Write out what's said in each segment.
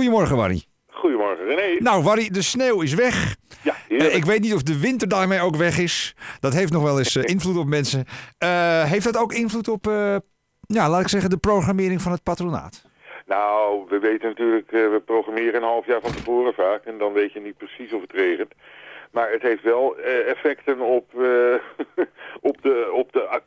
Goedemorgen, Warry. Goedemorgen René. Nou, Warry, de sneeuw is weg. Ja, Eh, ik weet niet of de winter daarmee ook weg is. Dat heeft nog wel eens eh, invloed op mensen. Eh, heeft dat ook invloed op, ja, laat ik zeggen, de programmering van het patronaat? Nou, we weten natuurlijk, we programmeren een half jaar van tevoren vaak en dan weet je niet precies of het regent. Maar het heeft wel eh, effecten op, eh, op, de, op de, eh,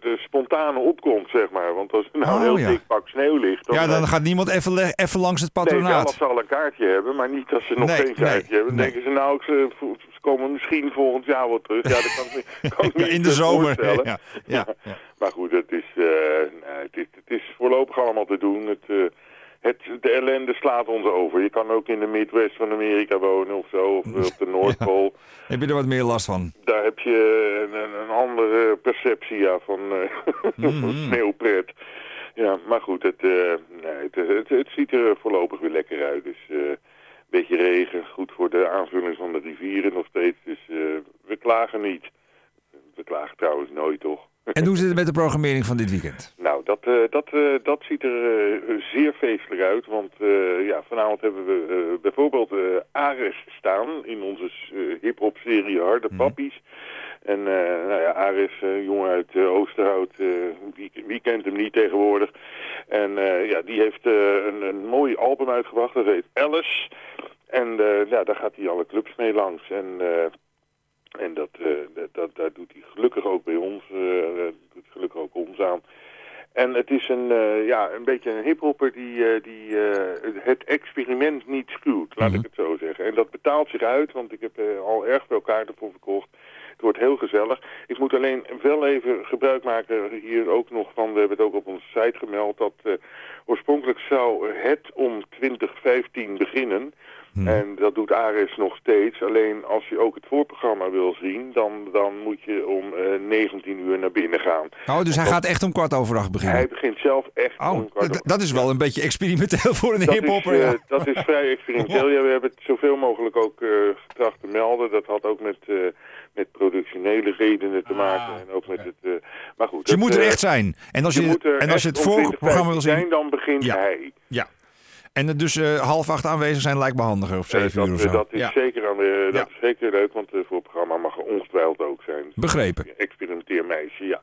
de spontane opkomst, zeg maar. Want als er nou Oh, een heel ja. dik pak sneeuw ligt... Ja, dan gaat niemand even, even langs het Nee, ja, patronaat. als ze al een kaartje hebben, maar niet als ze nog Nee, geen nee, kaartje hebben. Dan nee. denken ze, nou, ze, ze komen misschien volgend jaar wel terug. Ja, dat kan ik me, kan ik me in niet, de zomer. Ja, ja, ja. Maar goed, het is, eh, nee, het, is, het is voorlopig allemaal te doen. Het, het, de ellende slaat ons over. Je kan ook in de Midwest van Amerika wonen of zo, of op de Noordpool. Heb je er wat meer last van? Daar heb je een, een, andere perceptie ja, van, eh Mhm. van sneeuwpret. Ja, maar goed, het, eh, nee, het, het, het ziet er voorlopig weer lekker uit. Dus eh, een beetje regen, goed voor de aanvulling van de rivieren nog steeds. Dus we klagen niet. We klagen trouwens nooit, toch? En hoe zit het met de programmering van dit weekend? Nou, dat, eh, dat, eh, dat ziet er eh, zeer feestelijk uit. Want ja, vanavond hebben we bijvoorbeeld Ares staan in onze hip-hop serie Harde Mhm. Pappies. En nou ja, Ares, eh, jongen uit Oosterhout, wie, wie kent hem niet tegenwoordig? En ja, die heeft een, een mooi album uitgebracht, dat heet Alice. En ja, daar gaat hij alle clubs mee langs. En en dat, eh, dat, dat, daar doet hij gelukkig ook bij ons, eh, doet gelukkig ook ons aan. En het is een, eh, ja, een beetje een hiphopper die, die het experiment niet schuwt, laat Mhm. ik het zo zeggen. En dat betaalt zich uit, want ik heb al erg veel kaarten voor verkocht. Het wordt heel gezellig. Ik moet alleen wel even gebruik maken hier ook nog van, we hebben het ook op onze site gemeld, dat oorspronkelijk zou het om 2015 beginnen. Hm. En dat doet Ares nog steeds. Alleen als je ook het voorprogramma wil zien, dan, dan moet je om eh 19 uur naar binnen gaan. Oh, dus hij gaat echt om kwart over acht Hij beginnen. begint zelf echt Oh, om kwart over- dat is wel een beetje experimenteel voor een hiphopper. eh, ja. dat is vrij experimenteel. Ja, we hebben het zoveel mogelijk ook eh getracht te melden. Dat had ook met, eh, met productionele redenen te maken. en ook met het, eh, maar goed, Dus je moet er eh, echt zijn. En als je, en als je het voorprogramma wil 2015 zien... zijn, dan begint Ja. hij. Ja. En dus eh, half acht aanwezig zijn lijkt me handiger. Of Eh, zeven dat, uur of eh, zo. dat is ja. zeker aan de, dat Ja. is zeker leuk, want het voorprogramma mag er ongetwijfeld ook zijn. Begrepen. Experimenteermeisje, ja.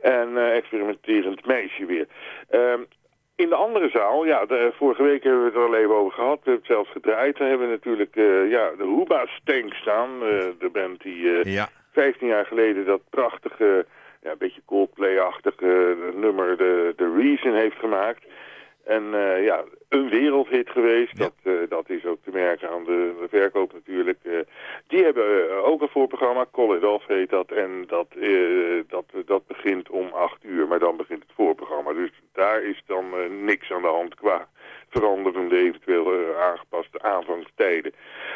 En eh, experimenterend meisje weer. Ehm, in de andere zaal, ja, de, vorige week hebben we het er al even over gehad. We hebben het zelfs gedraaid. Dan hebben we natuurlijk eh, ja, de Huba's Tank staan. eh, de band die eh, Ja. 15 jaar geleden dat prachtige, ja, een beetje Coldplay-achtige nummer, de, de Reason, heeft gemaakt. En eh, ja, een wereldhit geweest. Ja. Dat, eh, dat is ook te merken aan de, de verkoop natuurlijk. Eh, die hebben ook een voorprogramma, Call It Off heet dat. En dat, dat, dat begint om 8 uur, maar dan begint het voorprogramma. Dus daar is dan niks aan de hand qua veranderende eventueel aangepaste aanvangstijden.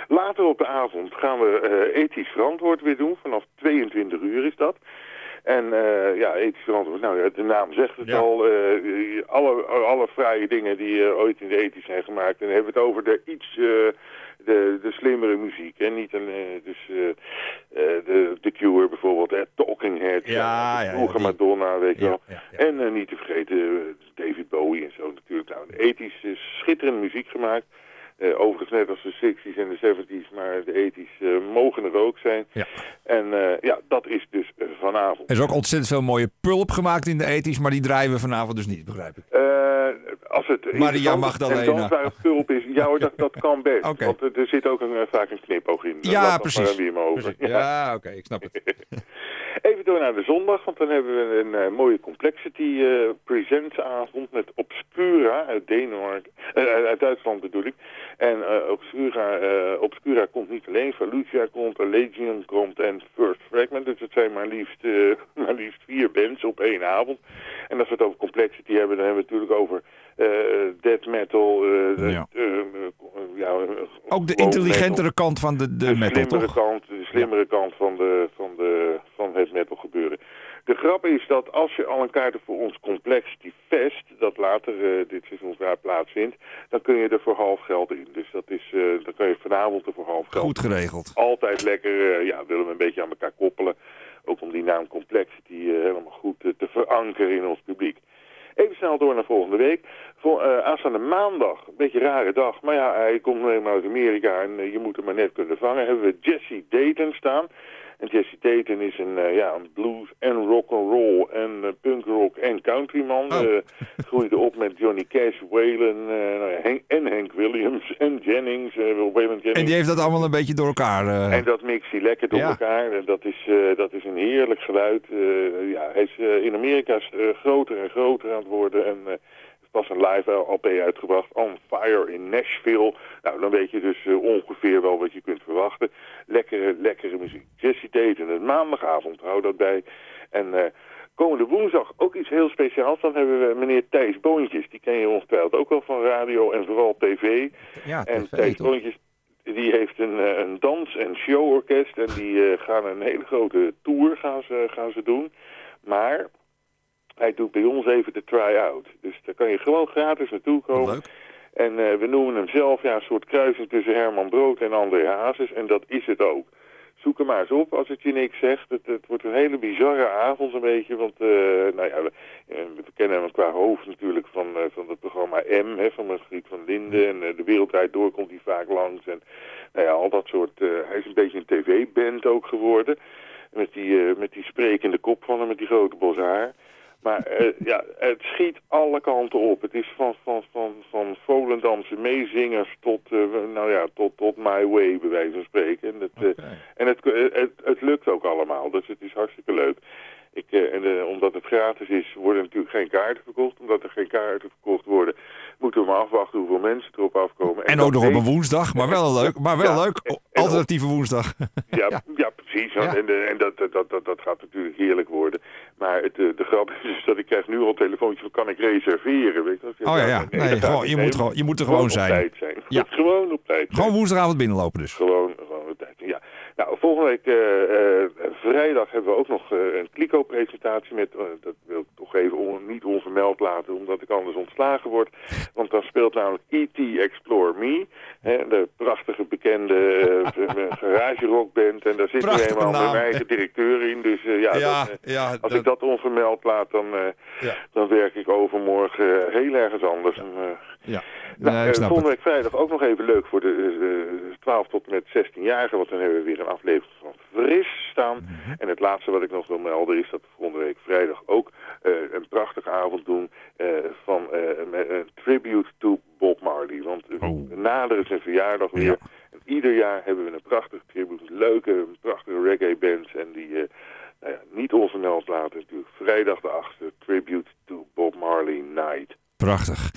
Later op de avond gaan we ethisch verantwoord weer doen. Vanaf 22 uur is dat. En eh, ja, ethisch verantwoord, nou ja, de naam zegt het Ja. al. eh, alle, alle fraaie dingen die eh, ooit in de ethisch zijn gemaakt. En dan hebben we het over de iets... eh, de, de slimmere muziek. En niet alleen dus, eh, eh, de, de Cure bijvoorbeeld, eh, Talking Heads. Ja, de ja. Madonna, weet je wel. En niet te vergeten David Bowie en zo natuurlijk. Nou, ethisch is schitterende muziek gemaakt. Eh, overigens net als de 60s en de 70s, maar de ethisch eh, mogen er ook zijn. Ja. En eh, ja, dat is dus vanavond. Er is ook ontzettend veel mooie pulp gemaakt in de ethisch, maar die draaien we vanavond dus niet, begrijp ik. Als het Maria interessant Magdalena. en dansbare pulp is, ja hoor, dat, dat kan best. Want er, zit ook een, vaak een knipoog in. Ja. Precies. Ja, oké, ik snap het. Even door naar de zondag, want dan hebben we een eh, mooie Complexity eh Presents avond met Obscura uit Denemarken, eh, uit Duitsland bedoel ik. En Obscura, eh, Obscura komt niet alleen, Fallujah komt, Legion komt en First Fragment. Dus het zijn maar liefst, eh, maar liefst vier bands op één avond. En als we het over Complexity hebben, dan hebben we het natuurlijk over eh death metal. eh, Ja. ja, Ook de intelligentere kant van de, de, de metal, slimmere toch? kant, de slimmere kant van, de, van, de, gebeuren. De grap is dat als je al een kaart voor ons Complexity Fest, dat later eh, dit seizoen daar plaatsvindt, dan kun je er voor half geld in. Dus dat is, eh, dan kun je vanavond er voor half geld Goed geregeld. altijd lekker, eh, ja, willen we een beetje aan elkaar koppelen. Ook om die naam Complexity eh, helemaal goed te verankeren in ons publiek. Even snel door naar volgende week. Voor, uh, aanstaande maandag, een beetje een rare dag. Maar ja, hij komt helemaal uit Amerika en uh, je moet hem maar net kunnen vangen. Hebben we Jesse Dayton staan. En Jesse Dayton is een, uh, ja, een blues en rock and roll en uh, punk rock en countryman. Oh. Uh, groeide op met Johnny Cash, Waylon nou Henk, en Hank Williams en Jennings. Waylon Jennings. En die heeft dat allemaal een beetje door elkaar. En dat mixt hij lekker door Ja. elkaar. En dat is, eh, dat is een heerlijk geluid. Eh, ja, hij is eh, in Amerika eh, groter en groter aan het worden. En eh, pas een live LP uitgebracht. On Fire in Nashville. Nou, dan weet je dus eh, ongeveer wel wat je kunt verwachten. Lekkere, lekkere muziek. Jesse Dayton, een maandagavond, hou dat bij. En... eh, Komende woensdag ook iets heel speciaals. Dan hebben we meneer Thijs Boontjes. Die ken je ongetwijfeld ook wel van radio en vooral tv. ja, En tv, Thijs toch? Boontjes, die heeft een, eh, een dans- en showorkest. En die gaan een hele grote tour gaan ze, gaan ze doen. Maar hij doet bij ons even de try-out. Dus daar kan je gewoon gratis naartoe komen. leuk. En eh, we noemen hem zelf ja, een soort kruising tussen Herman Brood en André Hazes. En dat is het ook. Zoek hem maar eens op als het je niks zegt. Het, het wordt een hele bizarre avond een beetje. Want eh, nou ja, we, eh, we kennen hem qua hoofd natuurlijk van, van het programma M. Hè, van Margriet van Linden. En de Wereldrijd Door komt hij vaak langs. En nou ja, al dat soort... hij is een beetje een tv-band ook geworden. Met die, met die sprekende kop van hem, met die grote bos haar. Maar eh, ja, het schiet alle kanten op. Het is van, van, van, van Volendamse meezingers tot, eh, nou ja, tot, tot My Way, bij wijze van spreken. En, het, eh, en het, het, het lukt ook allemaal, dus het is hartstikke leuk. Ik, en omdat het gratis is, worden natuurlijk geen kaarten verkocht. Omdat er geen kaarten verkocht worden, moeten we maar afwachten hoeveel mensen erop afkomen. En ook nog op een woensdag, maar wel leuk. Maar wel Ja, leuk. Alternatieve woensdag. ja, Ja. ja. Precies. Ja. En, eh, en dat, dat, dat, dat, dat gaat natuurlijk heerlijk worden. Maar het, eh, de grap is dat ik krijg nu al een telefoontje van kan ik reserveren. Weet je? Oh ja, ja. Nee, gewoon, je, moet, gewoon, je moet er gewoon zijn. Ja. Gewoon op tijd zijn. Gewoon woensdagavond binnenlopen dus. Gewoon, gewoon op tijd. Ja. Nou, volgende week eh, eh, vrijdag hebben we ook nog eh, een Kliko-presentatie met, eh, dat wil even on- niet onvermeld laten, omdat ik anders ontslagen word. Want dan speelt namelijk E.T. Explore Me, hè, de prachtige bekende uh, garage rockband. En daar zit nu eenmaal naam. mijn eigen directeur in, dus eh, ja, Ja, dat, eh, ja. als dat- ik dat onvermeld laat, dan, eh, Ja. dan werk ik overmorgen eh, heel ergens anders. En, eh, ja. nou, Nee, eh, ik snap volgende het. week vrijdag ook nog even leuk voor de eh, 12 tot met 16-jarigen. Want dan hebben we weer een aflevering van Fris staan. Mhm. En het laatste wat ik nog wil melden is dat volgende week vrijdag ook eh, een prachtige avond doen eh, van eh, een tribute to Bob Marley. Want Oh. nader zijn verjaardag weer. Ja. En ieder jaar hebben we een prachtige tribute, leuke, prachtige reggae bands. En die eh, nou ja, niet onvermeld laten natuurlijk. Vrijdag de 8e, tribute to Bob Marley Night. Prachtig.